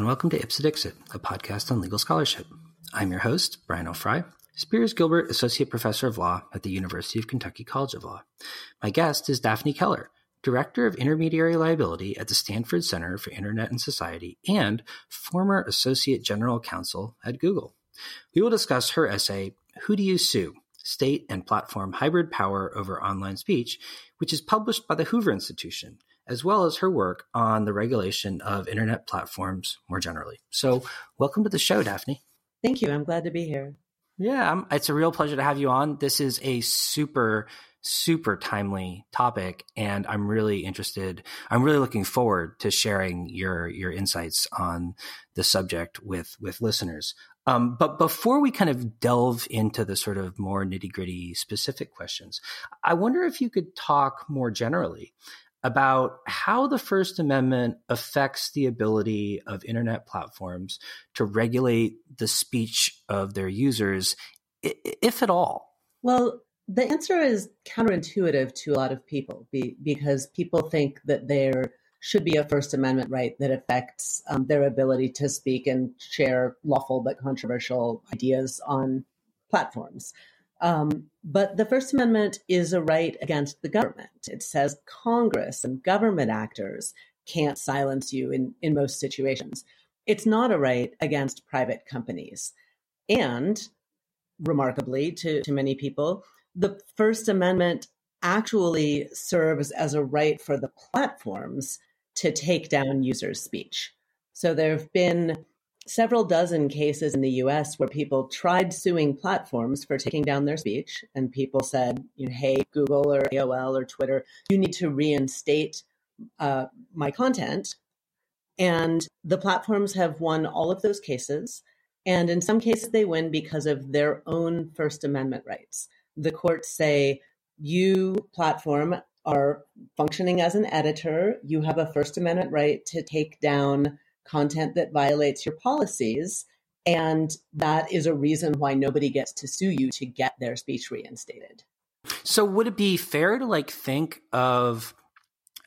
and welcome to Ipse Dixit, a podcast on legal scholarship. I'm your host, Brian L. Frye, Spears Gilbert Associate Professor of Law at the University of Kentucky College of Law. My guest is Daphne Keller, Director of Intermediary Liability at the Stanford Center for Internet and Society and former Associate General Counsel at Google. We will discuss her essay, Who Do You Sue? State and Platform Hybrid Power Over Online Speech, which is published by the Hoover Institution as well as her work on the regulation of internet platforms more generally. So, welcome to the show, Daphne. Thank you. I'm glad to be here. Yeah, I'm, it's a real pleasure to have you on. This is a super, super timely topic, and I'm really interested. I'm really looking forward to sharing your your insights on the subject with with listeners. Um, but before we kind of delve into the sort of more nitty gritty specific questions, I wonder if you could talk more generally about how the First Amendment affects the ability of internet platforms to regulate the speech of their users, if at all? Well, the answer is counterintuitive to a lot of people because people think that there should be a First Amendment right that affects um, their ability to speak and share lawful but controversial ideas on platforms. Um, but the First Amendment is a right against the government. It says Congress and government actors can't silence you in, in most situations. It's not a right against private companies. And remarkably, to, to many people, the First Amendment actually serves as a right for the platforms to take down users' speech. So there have been several dozen cases in the US where people tried suing platforms for taking down their speech, and people said, you know, hey, Google or AOL or Twitter, you need to reinstate uh, my content. And the platforms have won all of those cases. And in some cases, they win because of their own First Amendment rights. The courts say, you, platform, are functioning as an editor. You have a First Amendment right to take down content that violates your policies. And that is a reason why nobody gets to sue you to get their speech reinstated. So, would it be fair to like think of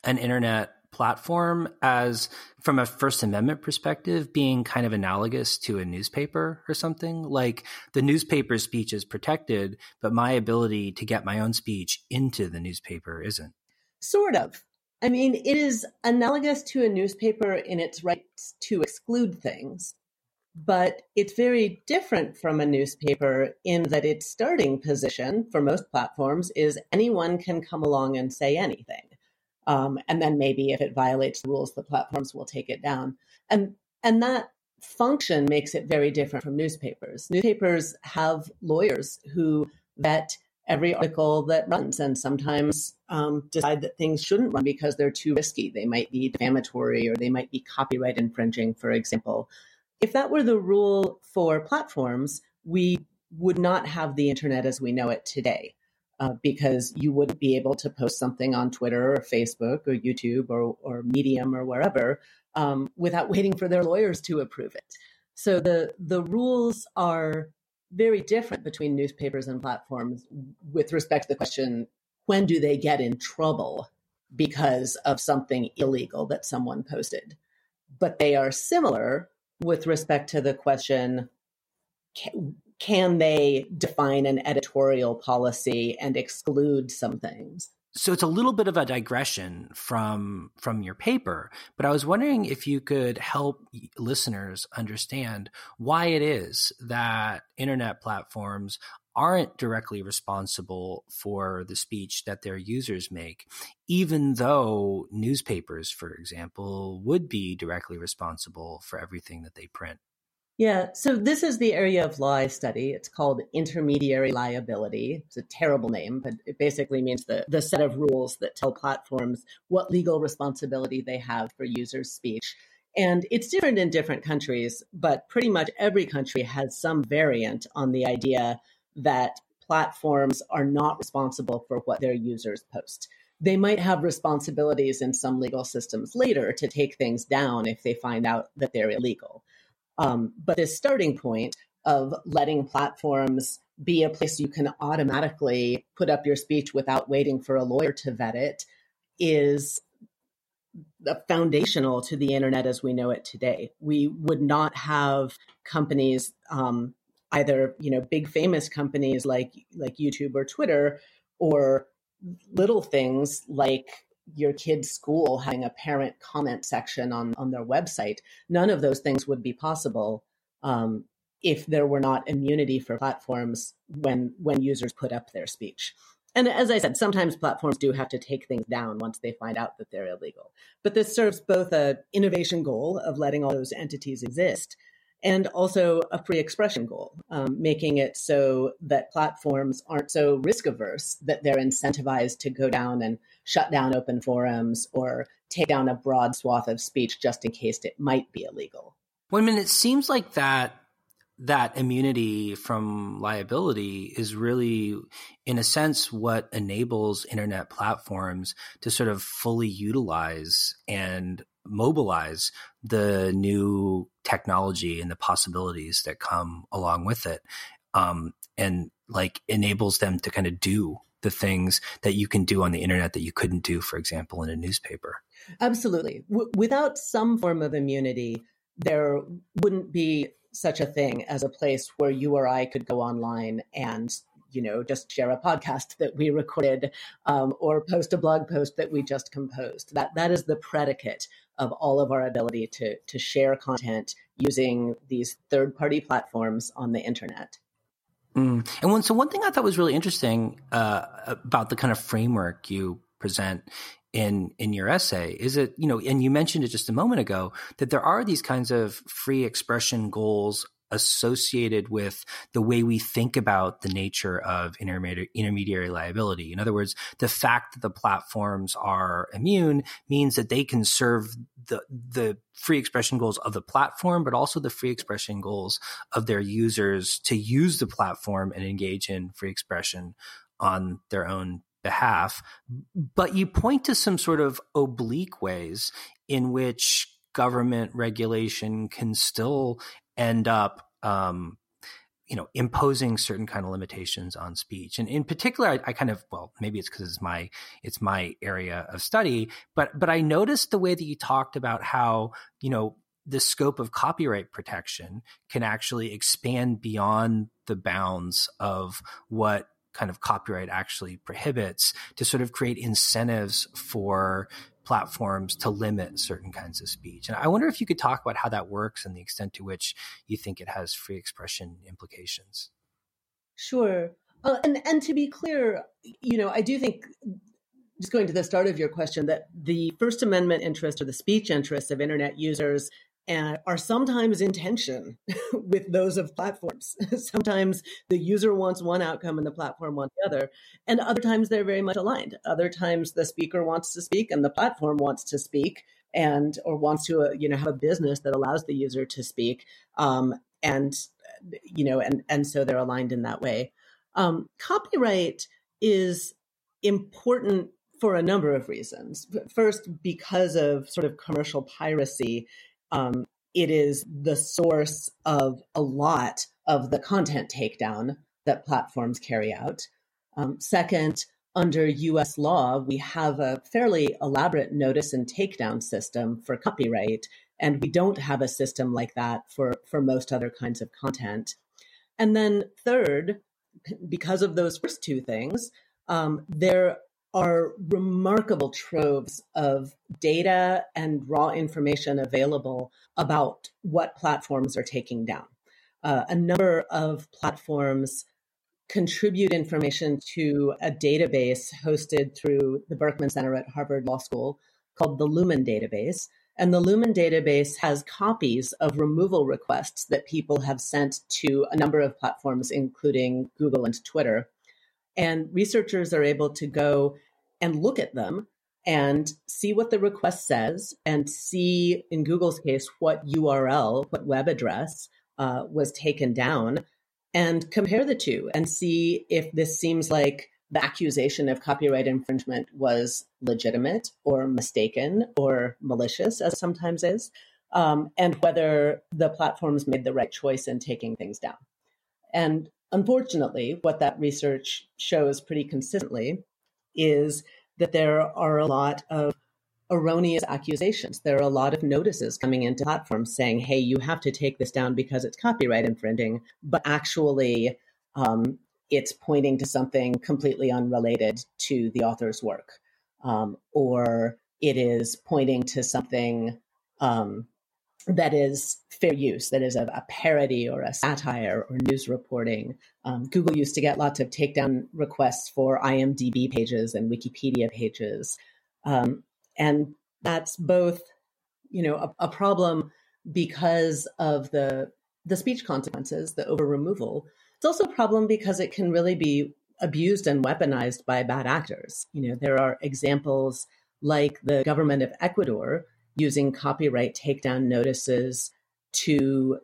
an internet platform as, from a First Amendment perspective, being kind of analogous to a newspaper or something? Like the newspaper's speech is protected, but my ability to get my own speech into the newspaper isn't. Sort of. I mean, it is analogous to a newspaper in its rights to exclude things, but it's very different from a newspaper in that its starting position for most platforms is anyone can come along and say anything. Um, and then maybe if it violates the rules, the platforms will take it down. And and that function makes it very different from newspapers. Newspapers have lawyers who vet every article that runs and sometimes um, decide that things shouldn't run because they're too risky. They might be defamatory or they might be copyright infringing, for example. If that were the rule for platforms, we would not have the internet as we know it today. Uh, because you wouldn't be able to post something on Twitter or Facebook or YouTube or, or Medium or wherever um, without waiting for their lawyers to approve it. So the the rules are very different between newspapers and platforms with respect to the question when do they get in trouble because of something illegal that someone posted? But they are similar with respect to the question can, they define an editorial policy and exclude some things? So it's a little bit of a digression from from your paper but i was wondering if you could help listeners understand why it is that internet platforms aren't directly responsible for the speech that their users make even though newspapers for example would be directly responsible for everything that they print yeah, so this is the area of law I study. It's called intermediary liability. It's a terrible name, but it basically means the, the set of rules that tell platforms what legal responsibility they have for users' speech. And it's different in different countries, but pretty much every country has some variant on the idea that platforms are not responsible for what their users post. They might have responsibilities in some legal systems later to take things down if they find out that they're illegal. Um, but this starting point of letting platforms be a place you can automatically put up your speech without waiting for a lawyer to vet it is foundational to the internet as we know it today. We would not have companies, um, either you know big famous companies like like YouTube or Twitter, or little things like your kid's school having a parent comment section on on their website. None of those things would be possible um, if there were not immunity for platforms when when users put up their speech. And as I said, sometimes platforms do have to take things down once they find out that they're illegal. But this serves both a innovation goal of letting all those entities exist, and also a free expression goal, um, making it so that platforms aren't so risk averse that they're incentivized to go down and shut down open forums or take down a broad swath of speech just in case it might be illegal. Well, I mean, it seems like that that immunity from liability is really, in a sense, what enables internet platforms to sort of fully utilize and mobilize the new technology and the possibilities that come along with it. Um, and like enables them to kind of do the things that you can do on the internet that you couldn't do, for example, in a newspaper. Absolutely. W- without some form of immunity, there wouldn't be such a thing as a place where you or I could go online and you know just share a podcast that we recorded um, or post a blog post that we just composed that that is the predicate of all of our ability to to share content using these third party platforms on the internet mm. and one, so one thing i thought was really interesting uh, about the kind of framework you present in in your essay is it you know and you mentioned it just a moment ago that there are these kinds of free expression goals associated with the way we think about the nature of intermediary, intermediary liability. In other words, the fact that the platforms are immune means that they can serve the the free expression goals of the platform, but also the free expression goals of their users to use the platform and engage in free expression on their own behalf. But you point to some sort of oblique ways in which government regulation can still end up um, you know imposing certain kind of limitations on speech. And in particular I, I kind of well maybe it's because it's my it's my area of study but but i noticed the way that you talked about how you know the scope of copyright protection can actually expand beyond the bounds of what kind of copyright actually prohibits to sort of create incentives for platforms to limit certain kinds of speech. And I wonder if you could talk about how that works and the extent to which you think it has free expression implications. Sure. Uh, and and to be clear, you know, I do think just going to the start of your question that the First Amendment interest or the speech interest of internet users and are sometimes in tension with those of platforms. sometimes the user wants one outcome and the platform wants the other. And other times they're very much aligned. Other times the speaker wants to speak and the platform wants to speak and or wants to uh, you know have a business that allows the user to speak um, and you know and and so they're aligned in that way um, copyright is important for a number of reasons first because of sort of commercial piracy um, it is the source of a lot of the content takedown that platforms carry out. Um, second, under US law, we have a fairly elaborate notice and takedown system for copyright, and we don't have a system like that for, for most other kinds of content. And then, third, because of those first two things, um, there are remarkable troves of data and raw information available about what platforms are taking down. Uh, a number of platforms contribute information to a database hosted through the Berkman Center at Harvard Law School called the Lumen Database. And the Lumen database has copies of removal requests that people have sent to a number of platforms, including Google and Twitter. And researchers are able to go and look at them and see what the request says and see, in Google's case, what URL, what web address uh, was taken down, and compare the two and see if this seems like the accusation of copyright infringement was legitimate or mistaken or malicious, as sometimes is, um, and whether the platforms made the right choice in taking things down. And unfortunately, what that research shows pretty consistently is that there are a lot of erroneous accusations. There are a lot of notices coming into platforms saying, hey, you have to take this down because it's copyright infringing, but actually, um, it's pointing to something completely unrelated to the author's work. Um, or it is pointing to something um, that is fair use, that is a, a, parody or a satire or news reporting. Um, Google used to get lots of takedown requests for IMDb pages and Wikipedia pages. Um, and that's both, you know, a, a, problem because of the the speech consequences, the over removal. It's also a problem because it can really be abused and weaponized by bad actors. You know, there are examples like the government of Ecuador using copyright takedown notices to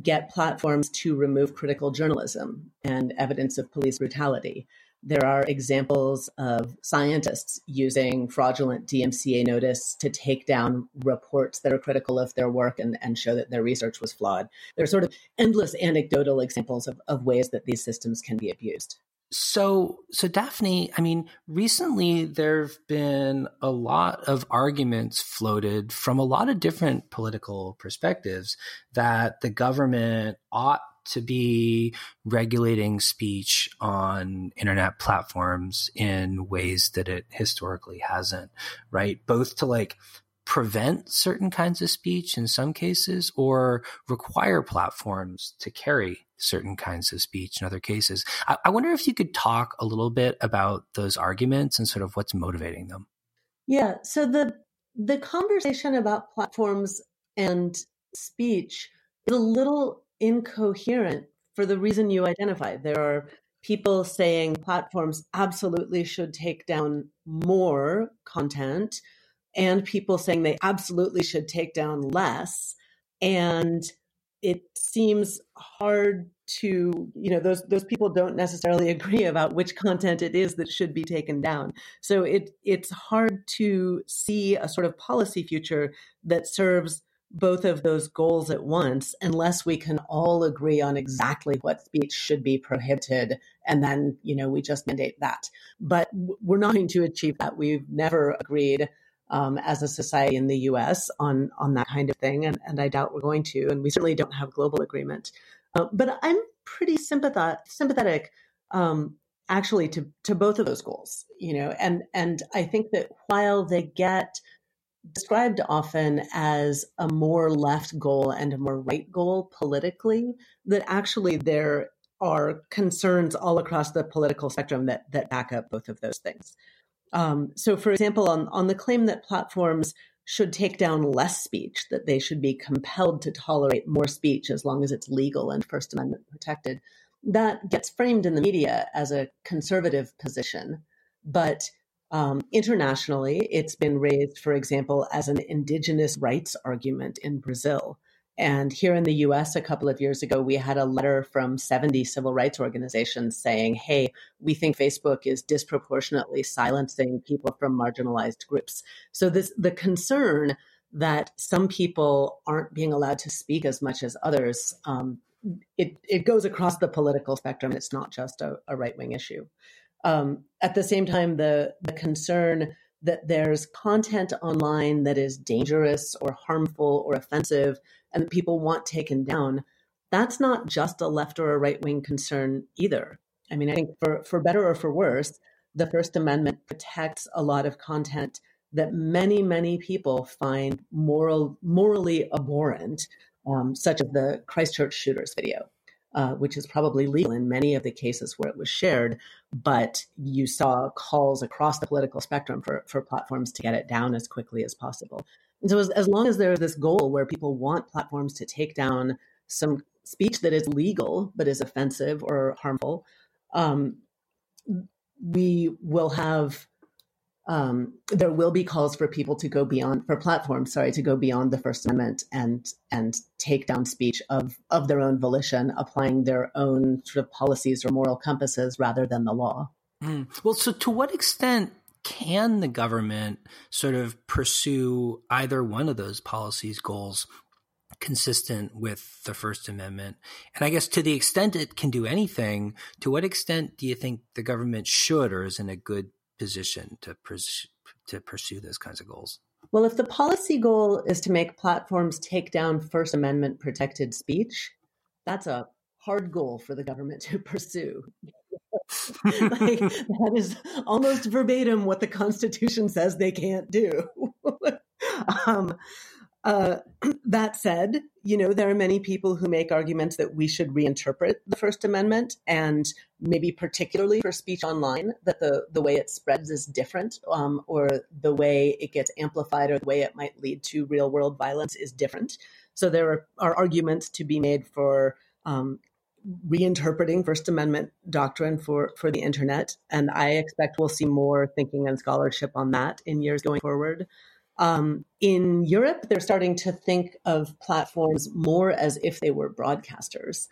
get platforms to remove critical journalism and evidence of police brutality. There are examples of scientists using fraudulent DMCA notice to take down reports that are critical of their work and, and show that their research was flawed. There are sort of endless anecdotal examples of, of ways that these systems can be abused. So, so Daphne, I mean, recently there have been a lot of arguments floated from a lot of different political perspectives that the government ought to be regulating speech on internet platforms in ways that it historically hasn't, right? Both to like prevent certain kinds of speech in some cases or require platforms to carry certain kinds of speech in other cases. I, I, wonder if you could talk a little bit about those arguments and sort of what's motivating them. Yeah. So the the conversation about platforms and speech is a little incoherent for the reason you identified. There are people saying platforms absolutely should take down more content and people saying they absolutely should take down less. And it seems hard to, you know, those those people don't necessarily agree about which content it is that should be taken down. So it it's hard to see a sort of policy future that serves both of those goals at once unless we can all agree on exactly what speech should be prohibited and then you know we just mandate that but we're not going to achieve that we've never agreed um, as a society in the U.S. on on that kind of thing, and, and I doubt we're going to, and we certainly don't have global agreement. Uh, but I'm pretty sympathetic, sympathetic um, actually to to both of those goals, you know, and and I think that while they get described often as a more left goal and a more right goal politically, that actually there are concerns all across the political spectrum that that back up both of those things. Um, so, for example, on, on the claim that platforms should take down less speech, that they should be compelled to tolerate more speech as long as it's legal and First Amendment protected, that gets framed in the media as a conservative position. But um, internationally, it's been raised, for example, as an indigenous rights argument in Brazil. And here in the US, a couple of years ago, we had a letter from 70 civil rights organizations saying, hey, we think Facebook is disproportionately silencing people from marginalized groups. So, this, the concern that some people aren't being allowed to speak as much as others, um, it, it goes across the political spectrum. It's not just a, a right wing issue. Um, at the same time, the, the concern that there's content online that is dangerous or harmful or offensive and that people want taken down, that's not just a left or a right wing concern either. I mean, I think for, for better or for worse, the First Amendment protects a lot of content that many, many people find moral, morally abhorrent, um, such as the Christchurch shooters video, uh, which is probably legal in many of the cases where it was shared. But you saw calls across the political spectrum for, for platforms to get it down as quickly as possible. And so, as, as long as there's this goal where people want platforms to take down some speech that is legal but is offensive or harmful, um, we will have um, there will be calls for people to go beyond for platforms, sorry, to go beyond the First Amendment and and take down speech of of their own volition, applying their own sort of policies or moral compasses rather than the law. Mm. Well, so to what extent can the government sort of pursue either one of those policies goals consistent with the First Amendment? And I guess to the extent it can do anything, to what extent do you think the government should or is in a good position to pers- to pursue those kinds of goals? Well, if the policy goal is to make platforms take down First Amendment protected speech, that's a hard goal for the government to pursue. like, that is almost verbatim what the Constitution says they can't do. um, uh, that said, you know, there are many people who make arguments that we should reinterpret the First Amendment, and maybe particularly for speech online, that the, the way it spreads is different, um, or the way it gets amplified, or the way it might lead to real world violence is different. So there are, are arguments to be made for um, reinterpreting First Amendment doctrine for, for the internet. And I expect we'll see more thinking and scholarship on that in years going forward. Um, in Europe, they're starting to think of platforms more as if they were broadcasters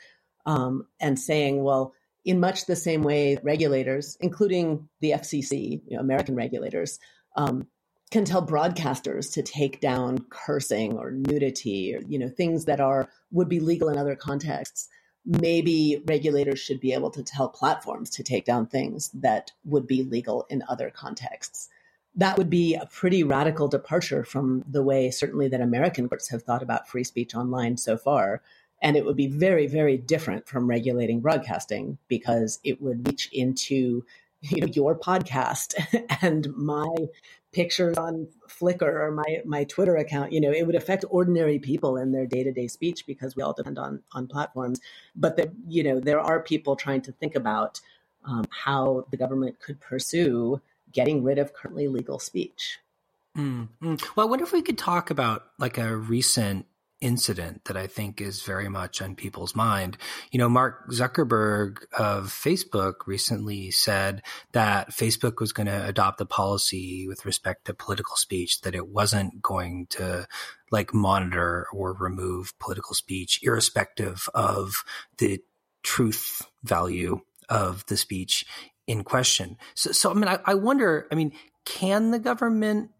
um, and saying, well, in much the same way regulators, including the FCC, you know, American regulators, um, can tell broadcasters to take down cursing or nudity or you know things that are would be legal in other contexts maybe regulators should be able to tell platforms to take down things that would be legal in other contexts. That would be a pretty radical departure from the way, certainly, that American courts have thought about free speech online so far. And it would be very, very different from regulating broadcasting because it would reach into you know your podcast and my pictures on Flickr or my my Twitter account, you know, it would affect ordinary people in their day to day speech because we all depend on on platforms. But that you know, there are people trying to think about um, how the government could pursue getting rid of currently legal speech. Mm-hmm. Well, I wonder if we could talk about like a recent incident that I think is very much on people's mind. You know, Mark Zuckerberg of Facebook recently said that Facebook was going to adopt a policy with respect to political speech that it wasn't going to like monitor or remove political speech irrespective of the truth value of the speech in question. So, so I mean, I, I wonder, I mean, can the government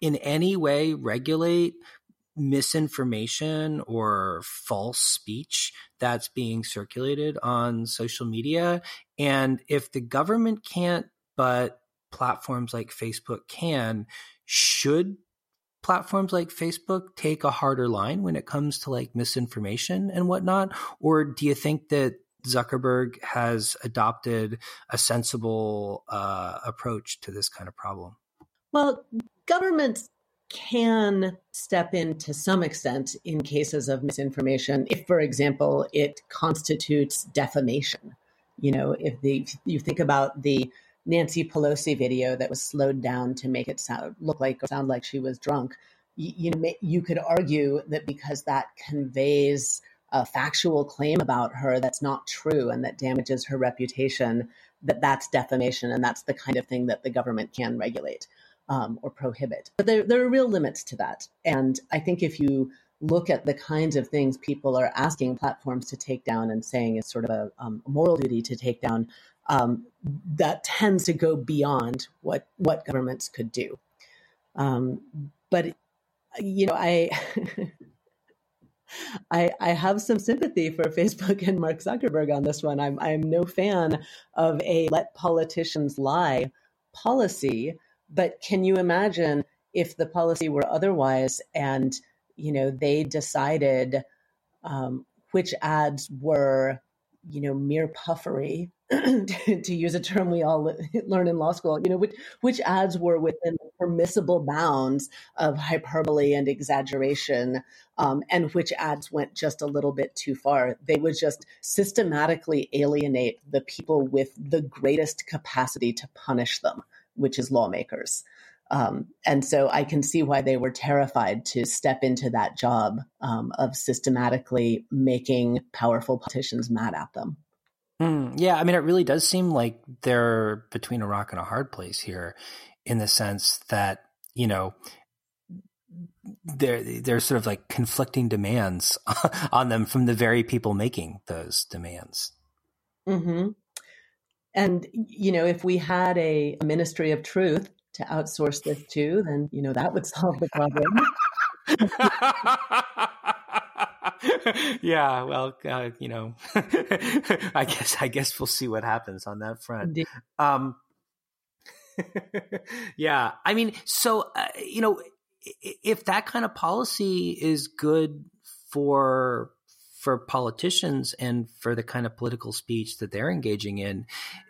in any way regulate misinformation or false speech that's being circulated on social media. And if the government can't, but platforms like Facebook can, should platforms like Facebook take a harder line when it comes to like misinformation and whatnot? Or do you think that Zuckerberg has adopted a sensible uh, approach to this kind of problem? Well, governments can step in to some extent in cases of misinformation if for example it constitutes defamation you know if the you think about the Nancy Pelosi video that was slowed down to make it sound look like or sound like she was drunk you, you know you could argue that because that conveys a factual claim about her that's not true and that damages her reputation that that's defamation and that's the kind of thing that the government can regulate um, or prohibit. But there, there are real limits to that. And I think if you look at the kinds of things people are asking platforms to take down and saying is sort of a um, moral duty to take down, um, that tends to go beyond what what governments could do. Um, but you know, I. I, I have some sympathy for Facebook and Mark Zuckerberg on this one. I'm I'm no fan of a let politicians lie policy, but can you imagine if the policy were otherwise and you know they decided um, which ads were you know mere puffery to, use a term we all learn in law school you know which which ads were within permissible bounds of hyperbole and exaggeration um, and which ads went just a little bit too far they would just systematically alienate the people with the greatest capacity to punish them which is lawmakers. Um, and so I can see why they were terrified to step into that job um, of systematically making powerful politicians mad at them. Mm, yeah, I mean, it really does seem like they're between a rock and a hard place here, in the sense that you know there there's sort of like conflicting demands on them from the very people making those demands. Mm-hmm. And, you know, if we had a, a ministry of truth to outsource this to, then, you know, that would solve the problem. yeah, well, uh, you know, I guess I guess we'll see what happens on that front. Um, yeah, I mean, so uh, you know, if that kind of policy is good for for politicians and for the kind of political speech that they're engaging in,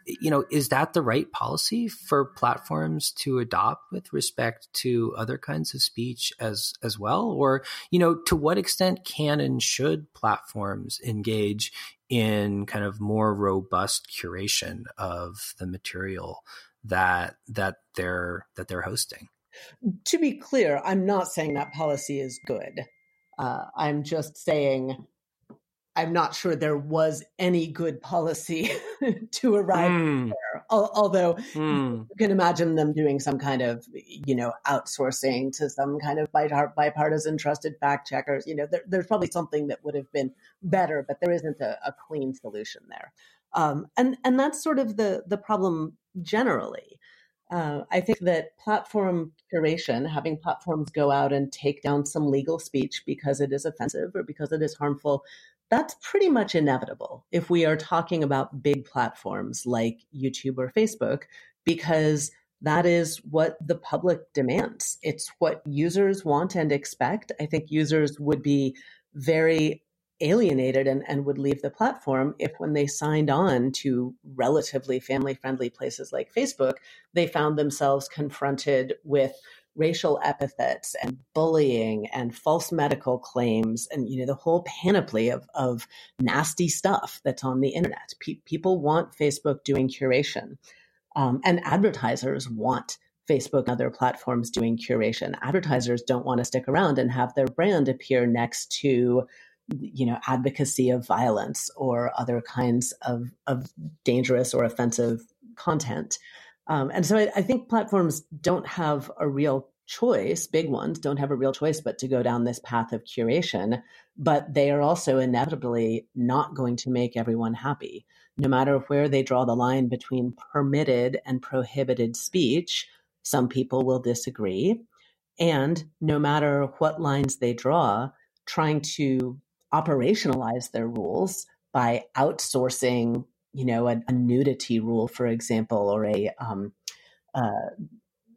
you know, is that the right policy for platforms to adopt with respect to other kinds of speech as as well? Or, you know, to what extent can and should platforms engage in kind of more robust curation of the material that that they're that they're hosting? To be clear, I'm not saying that policy is good. Uh, I'm just saying I'm not sure there was any good policy to arrive mm. there. Although mm. you can imagine them doing some kind of, you know, outsourcing to some kind of bipartisan trusted fact checkers. You know, there, there's probably something that would have been better, but there isn't a, a clean solution there. Um, and and that's sort of the the problem generally. Uh, I think that platform curation, having platforms go out and take down some legal speech because it is offensive or because it is harmful, that's pretty much inevitable if we are talking about big platforms like YouTube or Facebook, because that is what the public demands. It's what users want and expect. I think users would be very alienated and, and would leave the platform if when they signed on to relatively family friendly places like Facebook, they found themselves confronted with racial epithets and bullying and false medical claims and you know the whole panoply of, of nasty stuff that's on the internet. Pe- people want facebook doing curation. Um, and advertisers want facebook and other platforms doing curation. Advertisers don't want to stick around and have their brand appear next to you know advocacy of violence or other kinds of, of dangerous or offensive content um, and so I, I, think platforms don't have a real choice, big ones don't have a real choice but to go down this path of curation. But they are also inevitably not going to make everyone happy. No matter where they draw the line between permitted and prohibited speech, some people will disagree. And no matter what lines they draw, trying to operationalize their rules by outsourcing you know, a, a nudity rule, for example, or a um,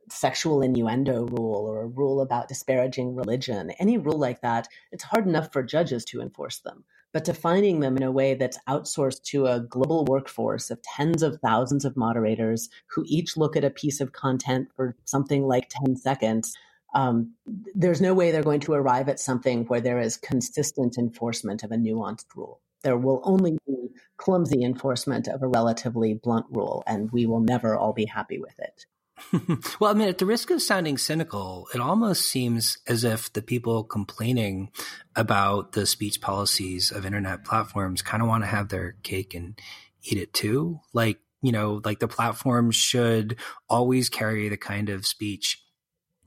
sexual innuendo rule or a rule about disparaging religion, any rule like that, it's hard enough for judges to enforce them. But defining them in a way that's outsourced to a global workforce of tens of thousands of moderators who each look at a piece of content for something like 10 seconds, um, there's no way they're going to arrive at something where there is consistent enforcement of a nuanced rule. There will only be clumsy enforcement of a relatively blunt rule, and we will never all be happy with it. well, I mean, at the risk of sounding cynical, it almost seems as if the people complaining about the speech policies of internet platforms kind of want to have their cake and eat it too. Like, you know, like the platform should always carry the kind of speech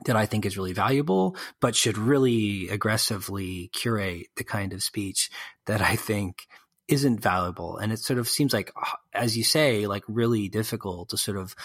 that I think is really valuable, but should really aggressively curate the kind of speech that I think isn't valuable. And it sort of seems like, uh, as you say, like really difficult to sort of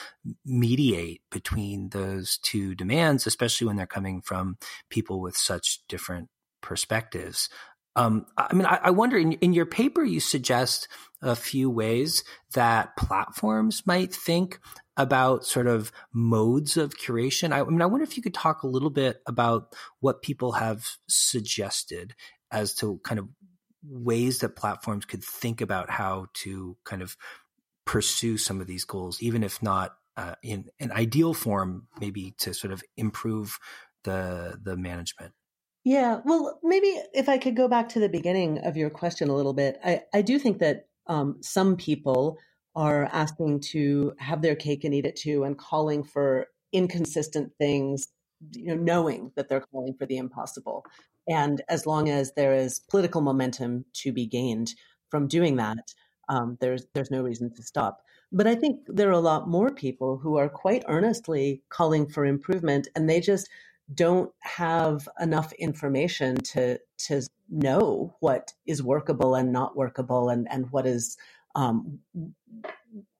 mediate between those two demands, especially when they're coming from people with such different perspectives. Um, I mean, I, I wonder in, in, your paper, you suggest a few ways that platforms might think about sort of modes of curation. I, I mean, I wonder if you could talk a little bit about what people have suggested as to kind of ways that platforms could think about how to kind of pursue some of these goals, even if not uh, in an ideal form, maybe to sort of improve the the management. Yeah, well, maybe if I could go back to the beginning of your question a little bit, I, I do think that um, some people are asking to have their cake and eat it too, and calling for inconsistent things, you know, knowing that they're calling for the impossible. And as long as there is political momentum to be gained from doing that, um, there's there's no reason to stop. But I think there are a lot more people who are quite earnestly calling for improvement, and they just don't have enough information to to know what is workable and not workable, and and what is um,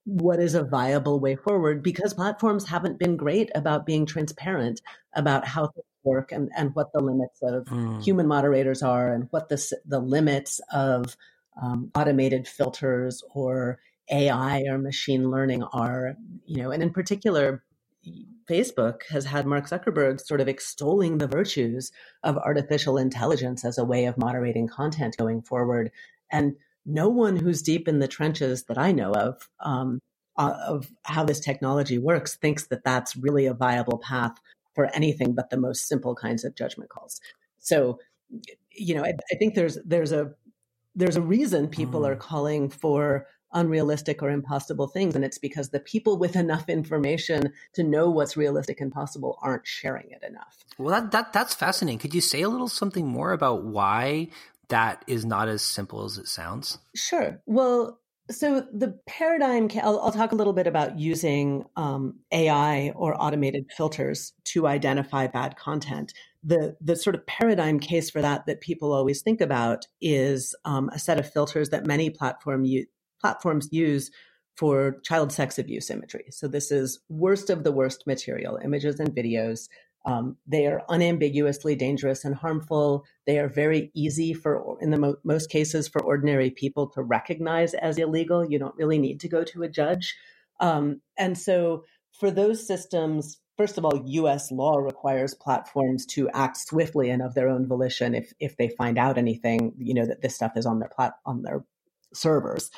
what is a viable way forward because platforms haven't been great about being transparent about how things work and, and what the limits of mm. human moderators are and what the, the limits of um, automated filters or AI or machine learning are, you know, and in particular, Facebook has had Mark Zuckerberg sort of extolling the virtues of artificial intelligence as a way of moderating content going forward. And no one who's deep in the trenches that I know of, um, uh, of how this technology works, thinks that that's really a viable path for anything but the most simple kinds of judgment calls. So, you know, I, I think there's there's a there's a reason people mm. are calling for unrealistic or impossible things. And it's because the people with enough information to know what's realistic and possible aren't sharing it enough. Well, that, that that's fascinating. Could you say a little something more about why that is not as simple as it sounds? Sure. Well, so the paradigm, I'll, I'll talk a little bit about using um, AI or automated filters to identify bad content. The the sort of paradigm case for that that people always think about is um, a set of filters that many platform u- platforms use for child sex abuse imagery. So this is worst of the worst material, images and videos. Um, they are unambiguously dangerous and harmful. They are very easy for, in the mo- most cases, for ordinary people to recognize as illegal. You don't really need to go to a judge. Um, and so, for those systems, first of all, U.S. law requires platforms to act swiftly and of their own volition if if they find out anything, you know, that this stuff is on their plat- on their servers.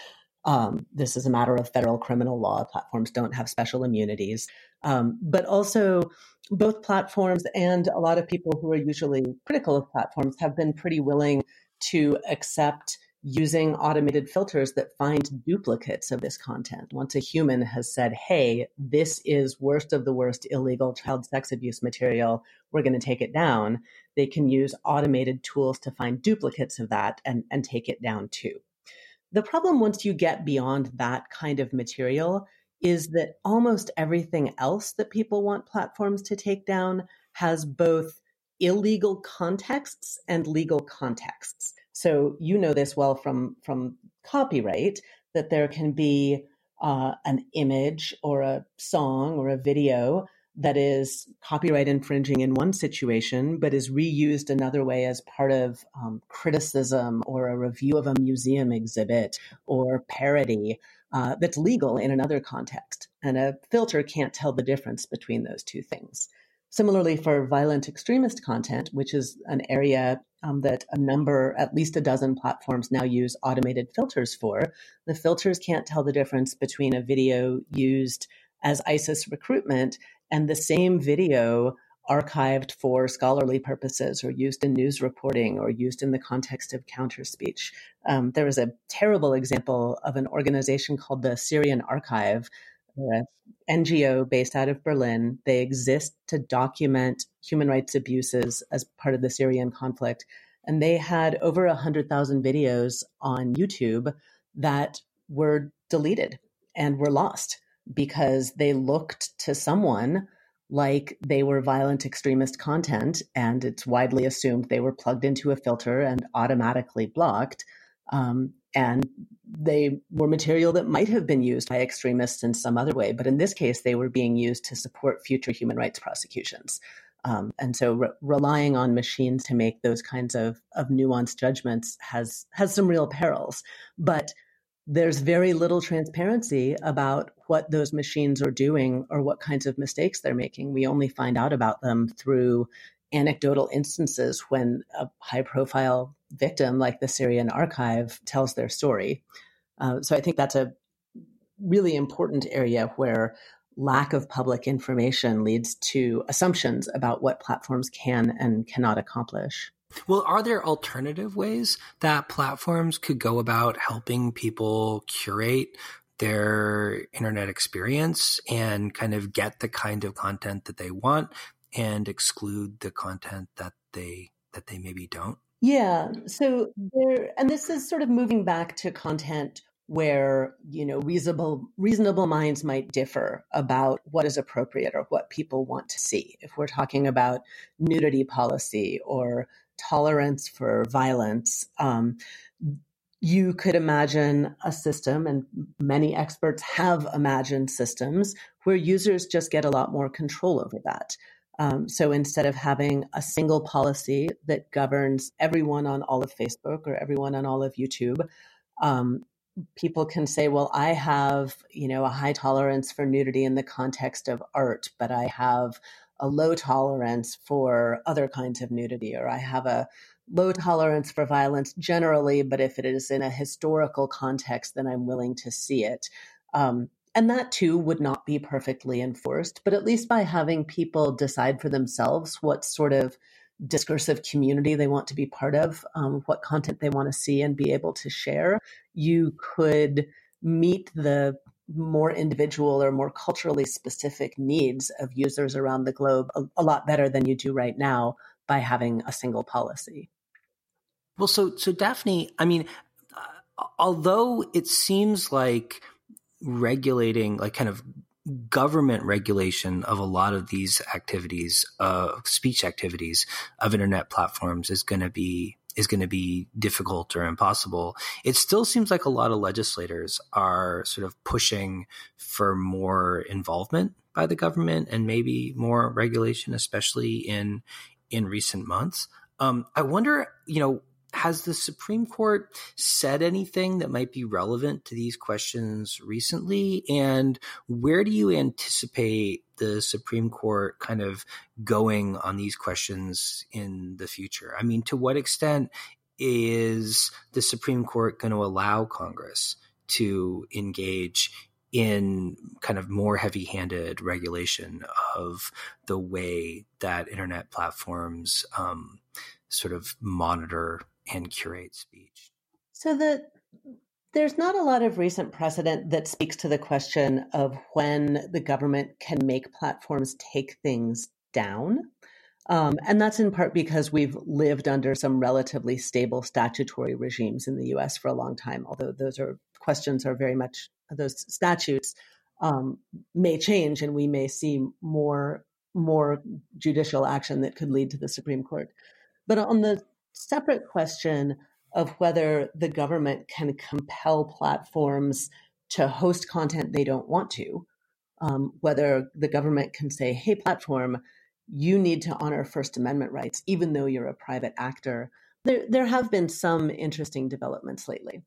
Um, this is a matter of federal criminal law. Platforms don't have special immunities. Um, but also, both platforms and a lot of people who are usually critical of platforms have been pretty willing to accept using automated filters that find duplicates of this content. Once a human has said, hey, this is worst of the worst illegal child sex abuse material, we're going to take it down, they can use automated tools to find duplicates of that and, and take it down too. The problem once you get beyond that kind of material is that almost everything else that people want platforms to take down has both illegal contexts and legal contexts. So you know this well from from copyright that there can be uh, an image or a song or a video that is copyright infringing in one situation, but is reused another way as part of um, criticism or a review of a museum exhibit or parody uh, that's legal in another context. And a filter can't tell the difference between those two things. Similarly, for violent extremist content, which is an area um, that a number, at least a dozen platforms now use automated filters for, the filters can't tell the difference between a video used as ISIS recruitment and the same video archived for scholarly purposes or used in news reporting or used in the context of counter speech. Um, there was a terrible example of an organization called the Syrian Archive, an NGO based out of Berlin. They exist to document human rights abuses as part of the Syrian conflict. And they had over 100,000 videos on YouTube that were deleted and were lost because they looked to someone like they were violent extremist content and it's widely assumed they were plugged into a filter and automatically blocked. Um, and they were material that might have been used by extremists in some other way, but in this case, they were being used to support future human rights prosecutions. Um, and so, re- relying on machines to make those kinds of, of nuanced judgments has has some real perils. But there's very little transparency about what those machines are doing or what kinds of mistakes they're making. We only find out about them through anecdotal instances when a high profile victim like the Syrian archive tells their story. Uh, so I think that's a really important area where lack of public information leads to assumptions about what platforms can and cannot accomplish. Well, are there alternative ways that platforms could go about helping people curate their internet experience and kind of get the kind of content that they want and exclude the content that they that they maybe don't? Yeah. So there and this is sort of moving back to content where you know reasonable reasonable minds might differ about what is appropriate or what people want to see if we're talking about nudity policy or tolerance for violence. Um, you could imagine a system, and many experts have imagined systems where users just get a lot more control over that. Um, so instead of having a single policy that governs everyone on all of Facebook or everyone on all of YouTube, um, people can say, well, I have, you know, a high tolerance for nudity in the context of art, but I have a low tolerance for other kinds of nudity, or I have a low tolerance for violence generally, but if it is in a historical context, then I'm willing to see it. Um, and that too would not be perfectly enforced, but at least by having people decide for themselves what sort of discursive community they want to be part of, um, what content they want to see and be able to share, you could meet the more individual or more culturally specific needs of users around the globe a, a lot better than you do right now by having a single policy. Well, so so Daphne, I mean, uh, although it seems like regulating, like kind of government regulation of a lot of these activities, uh, speech activities of internet platforms is going to be is going to be difficult or impossible. It still seems like a lot of legislators are sort of pushing for more involvement by the government and maybe more regulation, especially in in recent months. Um, I wonder, you know, has the Supreme Court said anything that might be relevant to these questions recently? And where do you anticipate the Supreme Court kind of going on these questions in the future? I mean, to what extent is the Supreme Court going to allow Congress to engage in kind of more heavy handed regulation of the way that internet platforms um, sort of monitor and curate speech? So the there's not a lot of recent precedent that speaks to the question of when the government can make platforms take things down. Um, and that's in part because we've lived under some relatively stable statutory regimes in the US for a long time, although those are questions are very much, those statutes um, may change and we may see more, more judicial action that could lead to the Supreme Court. But on the separate question of whether the government can compel platforms to host content they don't want to, um, whether the government can say, hey, platform, you need to honor First Amendment rights, even though you're a private actor. There, there have been some interesting developments lately.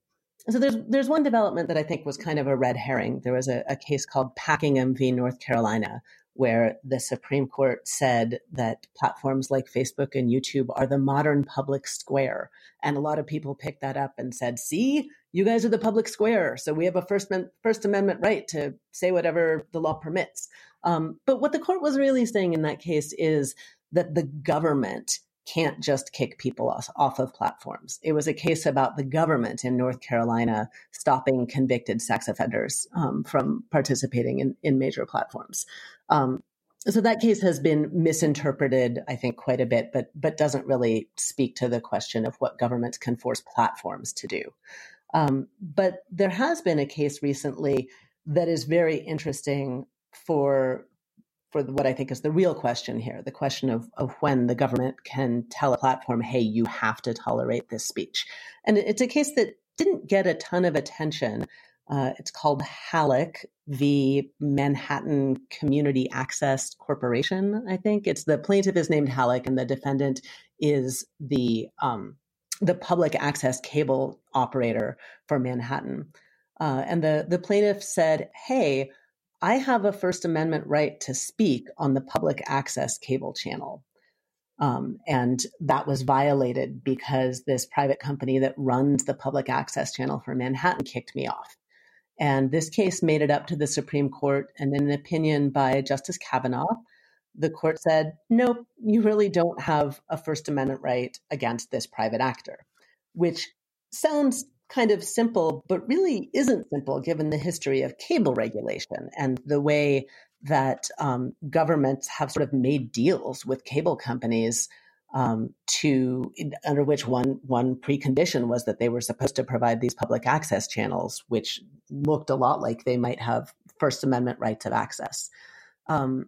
So there's there's one development that I think was kind of a red herring. There was a, a case called Packingham v. North Carolina, where the Supreme Court said that platforms like Facebook and YouTube are the modern public square. And a lot of people picked that up and said, see, you guys are the public square. So we have a First, First Amendment right to say whatever the law permits. Um, but what the court was really saying in that case is that the government can't just kick people off, off of platforms. It was a case about the government in North Carolina stopping convicted sex offenders um, from participating in, in major platforms. Um, so that case has been misinterpreted, I think, quite a bit, but but doesn't really speak to the question of what governments can force platforms to do. Um, but there has been a case recently that is very interesting for for what I think is the real question here the question of, of when the government can tell a platform, hey, you have to tolerate this speech. And it's a case that didn't get a ton of attention. Uh, it's called Halleck v. Manhattan Community Access Corporation, I think. It's the plaintiff is named Halleck, and the defendant is the um, the public access cable operator for Manhattan. Uh, and the, the plaintiff said, hey, I have a First Amendment right to speak on the public access cable channel. Um, and that was violated because this private company that runs the public access channel for Manhattan kicked me off. And this case made it up to the Supreme Court. And in an opinion by Justice Kavanaugh, the court said, nope, you really don't have a First Amendment right against this private actor, which sounds kind of simple, but really isn't simple given the history of cable regulation and the way that um, governments have sort of made deals with cable companies um, to under which one one precondition was that they were supposed to provide these public access channels, which looked a lot like they might have First Amendment rights of access. Um,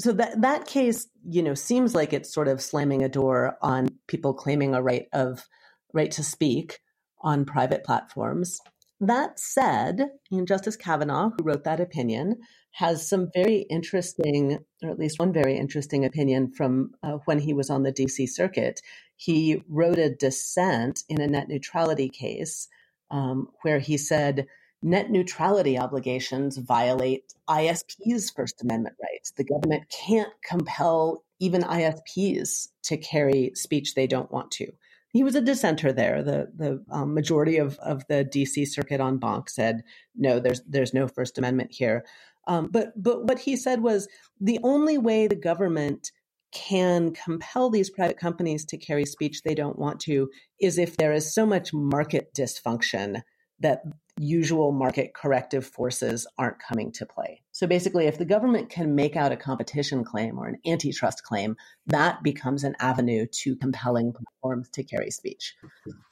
so that that case, you know, seems like it's sort of slamming a door on people claiming a right of right to speak on private platforms. That said, Justice Kavanaugh, who wrote that opinion, has some very interesting, or at least one very interesting opinion from uh, when he was on the DC circuit. He wrote a dissent in a net neutrality case um, where he said net neutrality obligations violate ISPs' First Amendment rights. The government can't compel even ISPs to carry speech they don't want to. He was a dissenter there. The the um, majority of, of the DC Circuit en banc said no, there's there's no First Amendment here. Um, but but what he said was the only way the government can compel these private companies to carry speech they don't want to is if there is so much market dysfunction that usual market corrective forces aren't coming to play. So basically, if the government can make out a competition claim or an antitrust claim, that becomes an avenue to compelling platforms to carry speech.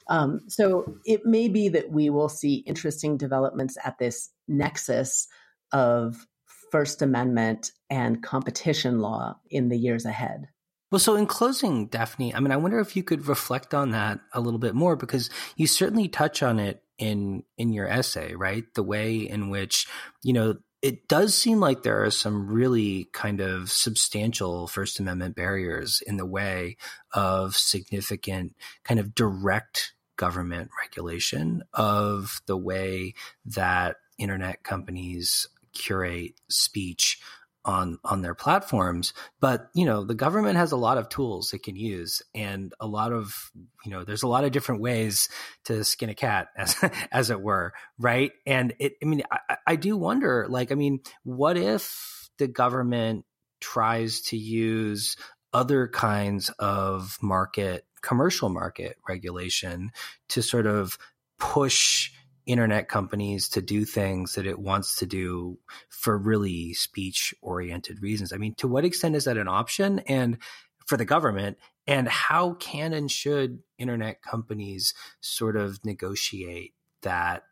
Um, so it may be that we will see interesting developments at this nexus of First Amendment and competition law in the years ahead. Well, so in closing, Daphne, I mean, I wonder if you could reflect on that a little bit more because you certainly touch on it in in your essay, right? The way in which you know it does seem like there are some really kind of substantial First Amendment barriers in the way of significant kind of direct government regulation of the way that internet companies curate speech on on their platforms but you know the government has a lot of tools it can use and a lot of you know there's a lot of different ways to skin a cat as as it were right? And it i mean I, I do wonder like i mean what if the government tries to use other kinds of market commercial market regulation to sort of push internet companies to do things that it wants to do for really speech oriented reasons. I mean, to what extent is that an option and for the government and how can and should internet companies sort of negotiate that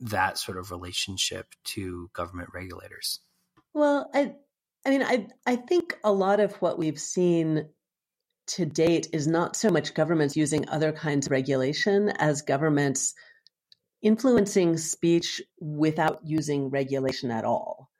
that sort of relationship to government regulators? Well, I I mean, I I think a lot of what we've seen to date is not so much governments using other kinds of regulation as governments influencing speech without using regulation at all.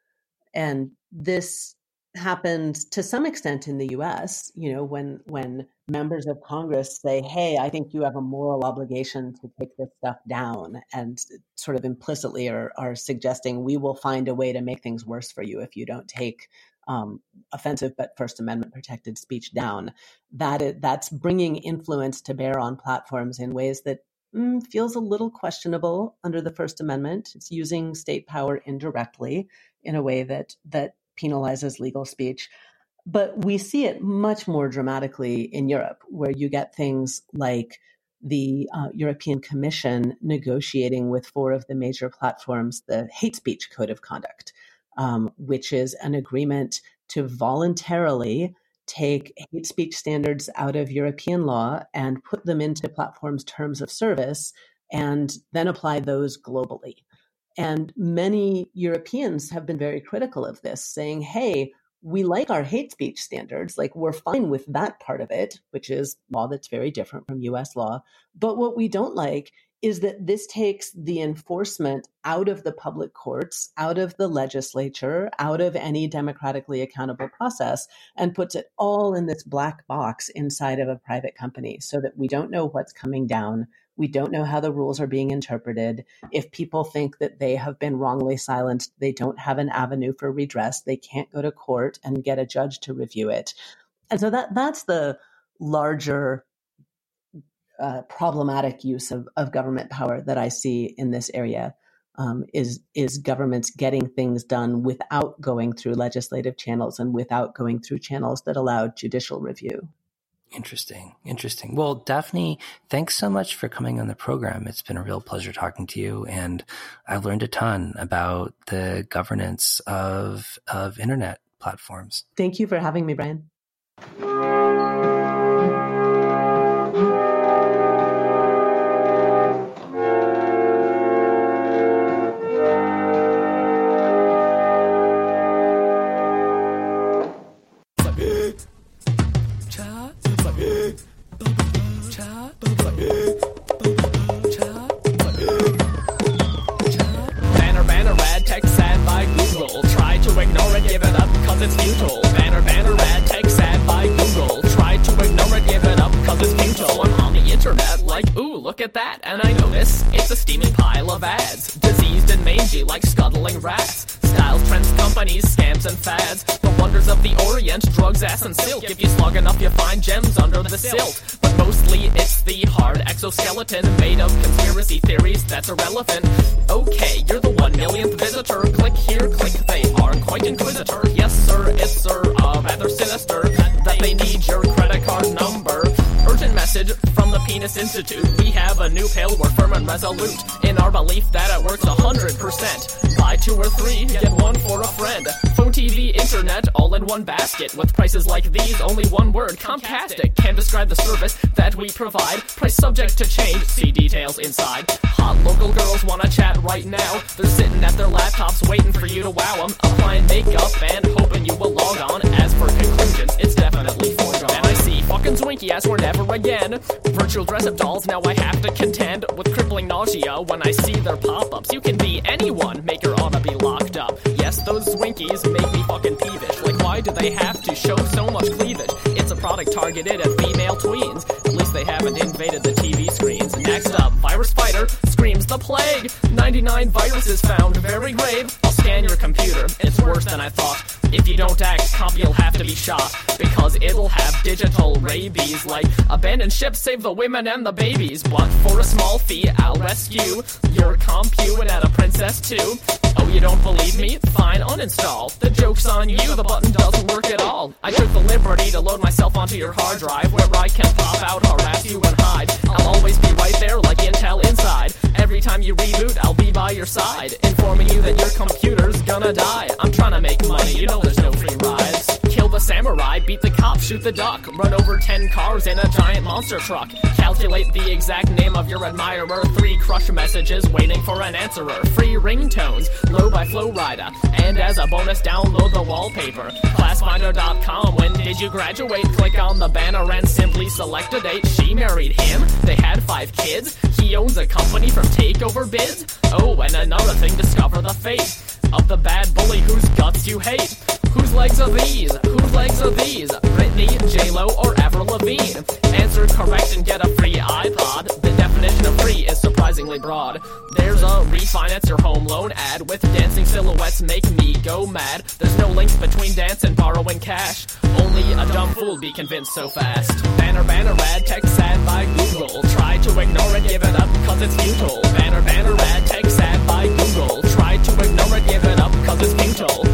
And this happened to some extent in the US, you know, when when members of Congress say, "Hey, I think you have a moral obligation to take this stuff down," and sort of implicitly are, are suggesting we will find a way to make things worse for you if you don't take um, offensive but First Amendment protected speech down. That is, that's bringing influence to bear on platforms in ways that mm, feels a little questionable under the First Amendment. It's using state power indirectly in a way that that penalizes legal speech. But we see it much more dramatically in Europe, where you get things like the uh, European Commission negotiating with four of the major platforms the hate speech code of conduct, um, which is an agreement to voluntarily take hate speech standards out of European law and put them into platforms' terms of service and then apply those globally. And many Europeans have been very critical of this, saying, hey, we like our hate speech standards. Like, we're fine with that part of it, which is law that's very different from US law. But what we don't like is that this takes the enforcement out of the public courts, out of the legislature, out of any democratically accountable process, and puts it all in this black box inside of a private company so that we don't know what's coming down. We don't know how the rules are being interpreted. If people think that they have been wrongly silenced, they don't have an avenue for redress. They can't go to court and get a judge to review it. And so that that's the larger uh, problematic use of, of government power that I see in this area um, is is governments getting things done without going through legislative channels and without going through channels that allow judicial review. Interesting. Interesting. Well, Daphne, thanks so much for coming on the program. It's been a real pleasure talking to you. And I've learned a ton about the governance of, of internet platforms. Thank you for having me, Brian. Look at that, and I notice it's a steaming pile of ads. Diseased and mangy like scuttling rats. Styles, trends, companies, scams, and fads. The wonders of the Orient, drugs, ass, and silk. If you slug enough, you find gems under the silt. But mostly it's the hard exoskeleton made of conspiracy theories that's irrelevant. Okay, you're the one millionth visitor. Click here, click they are quite inquisitor. Yes, sir, it's from Institute. We have a new pill, we're firm and resolute in our belief that it works 100%. Buy two or three, get one for a friend. Phone, TV, internet, all in one basket. With prices like these, only one word, Comcastic. Can describe the service that we provide. Price subject to change, see details inside. Hot local girls wanna chat right now. They're sitting at their laptops waiting for you to wow them. Applying makeup and hoping you will log on. As for conclusions, see fucking Zwinky as we're never again. Virtual dress up dolls, now I have to contend with crippling nausea when I see their pop ups. You can be anyone, maker ought to be locked up. Yes, those Zwinkies make me fucking peevish. Like, why do they have to show so much cleavage? It's a product targeted at female tweens. At least they haven't invaded the TV screens. Next up, Virus Fighter screams the plague. 99 viruses found, very grave. I'll scan your computer, it's worse than I thought. If you don't act, comp you'll have to be shot. Because it'll have digital rabies like abandon ship, save the women and the babies. But for a small fee, I'll rescue your compu and add a princess too. Oh, you don't believe me? Fine, uninstall. The joke's on you, the button doesn't work at all. I took the liberty to load myself onto your hard drive where I can pop out, harass you, and hide. Time you reboot, I'll be by your side, informing you that your computer's gonna die. I'm trying to make money, you know samurai, beat the cop, shoot the duck, run over 10 cars in a giant monster truck. Calculate the exact name of your admirer, three crush messages waiting for an answerer. Free ringtones, low by Flo Rida, and as a bonus, download the wallpaper. Classfinder.com, when did you graduate? Click on the banner and simply select a date. She married him, they had five kids. He owns a company from takeover bids. Oh, and another thing, discover the fate of the bad bully whose guts you hate. Whose legs are these? Whose legs are these? Britney, J-Lo, or Avril Lavigne? Answer correct and get a free iPod. The definition of free is surprisingly broad. There's a refinance your home loan ad with dancing silhouettes make me go mad. There's no links between dance and borrowing cash. Only a dumb fool be convinced so fast. Banner, banner, ad, tech sad by Google. Try to ignore it, give it up, cause it's futile. Banner, banner, ad, tech sad by Google. Try to ignore it, give it up, cause it's futile.